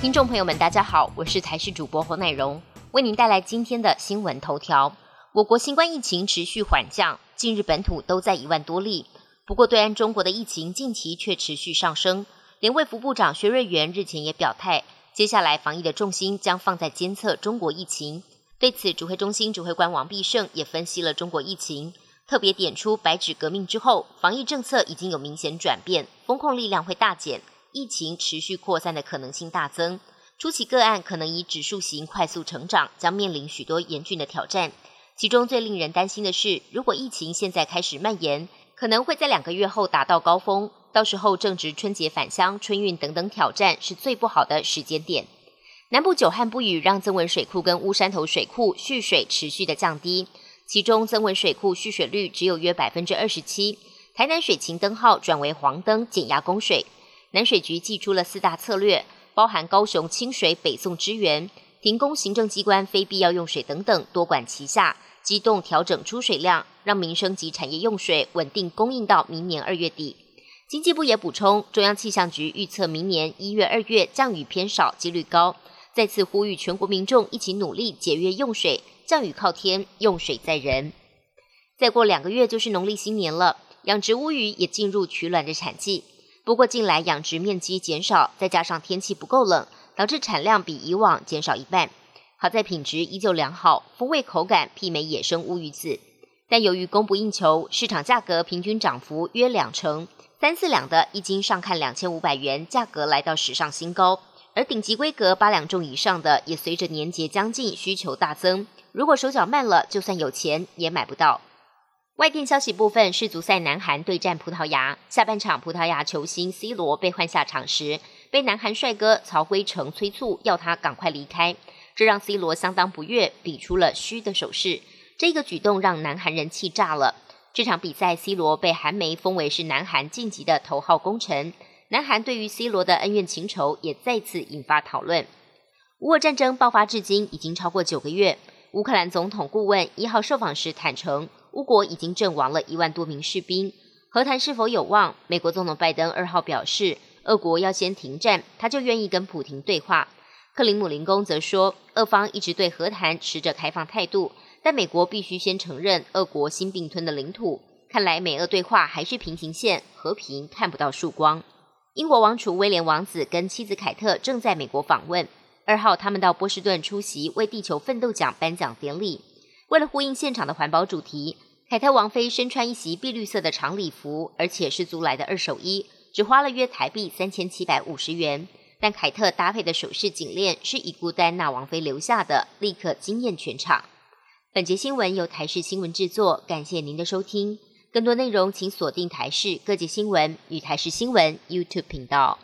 听众朋友们，大家好，我是台视主播侯乃荣，为您带来今天的新闻头条。我国新冠疫情持续缓降，近日本土都在一万多例。不过，对岸中国的疫情近期却持续上升。连卫福部长薛瑞元日前也表态，接下来防疫的重心将放在监测中国疫情。对此，指挥中心指挥官王必胜也分析了中国疫情，特别点出白纸革命之后，防疫政策已经有明显转变，风控力量会大减。疫情持续扩散的可能性大增，初期个案可能以指数型快速成长，将面临许多严峻的挑战。其中最令人担心的是，如果疫情现在开始蔓延，可能会在两个月后达到高峰，到时候正值春节返乡、春运等等挑战，是最不好的时间点。南部久旱不雨，让增文水库跟乌山头水库蓄水持续的降低，其中增文水库蓄水率只有约百分之二十七，台南水情灯号转为黄灯，减压供水。南水局寄出了四大策略，包含高雄清水北送支援、停工行政机关非必要用水等等，多管齐下，机动调整出水量，让民生及产业用水稳定供应到明年二月底。经济部也补充，中央气象局预测明年一月、二月降雨偏少，几率高，再次呼吁全国民众一起努力节约用水，降雨靠天，用水在人。再过两个月就是农历新年了，养殖乌鱼也进入取卵的产季。不过近来养殖面积减少，再加上天气不够冷，导致产量比以往减少一半。好在品质依旧良好，风味口感媲美野生乌鱼子。但由于供不应求，市场价格平均涨幅约两成，三四两的一斤上看两千五百元，价格来到史上新高。而顶级规格八两重以上的，也随着年节将近，需求大增。如果手脚慢了，就算有钱也买不到。外电消息部分，世足赛南韩对战葡萄牙，下半场葡萄牙球星 C 罗被换下场时，被南韩帅哥曹辉成催促要他赶快离开，这让 C 罗相当不悦，比出了嘘的手势。这个举动让南韩人气炸了。这场比赛，C 罗被韩媒封为是南韩晋级的头号功臣。南韩对于 C 罗的恩怨情仇也再次引发讨论。乌俄战争爆发至今已经超过九个月，乌克兰总统顾问一号受访时坦诚。乌国已经阵亡了一万多名士兵，和谈是否有望？美国总统拜登二号表示，俄国要先停战，他就愿意跟普京对话。克林姆林宫则说，俄方一直对和谈持着开放态度，但美国必须先承认俄国新并吞的领土。看来美俄对话还是平行线，和平看不到曙光。英国王储威廉王子跟妻子凯特正在美国访问，二号他们到波士顿出席为地球奋斗奖颁奖典礼。为了呼应现场的环保主题，凯特王妃身穿一袭碧绿色的长礼服，而且是租来的二手衣，只花了约台币三千七百五十元。但凯特搭配的首饰颈链是已故戴安娜王妃留下的，立刻惊艳全场。本节新闻由台视新闻制作，感谢您的收听。更多内容请锁定台视各界新闻与台视新闻 YouTube 频道。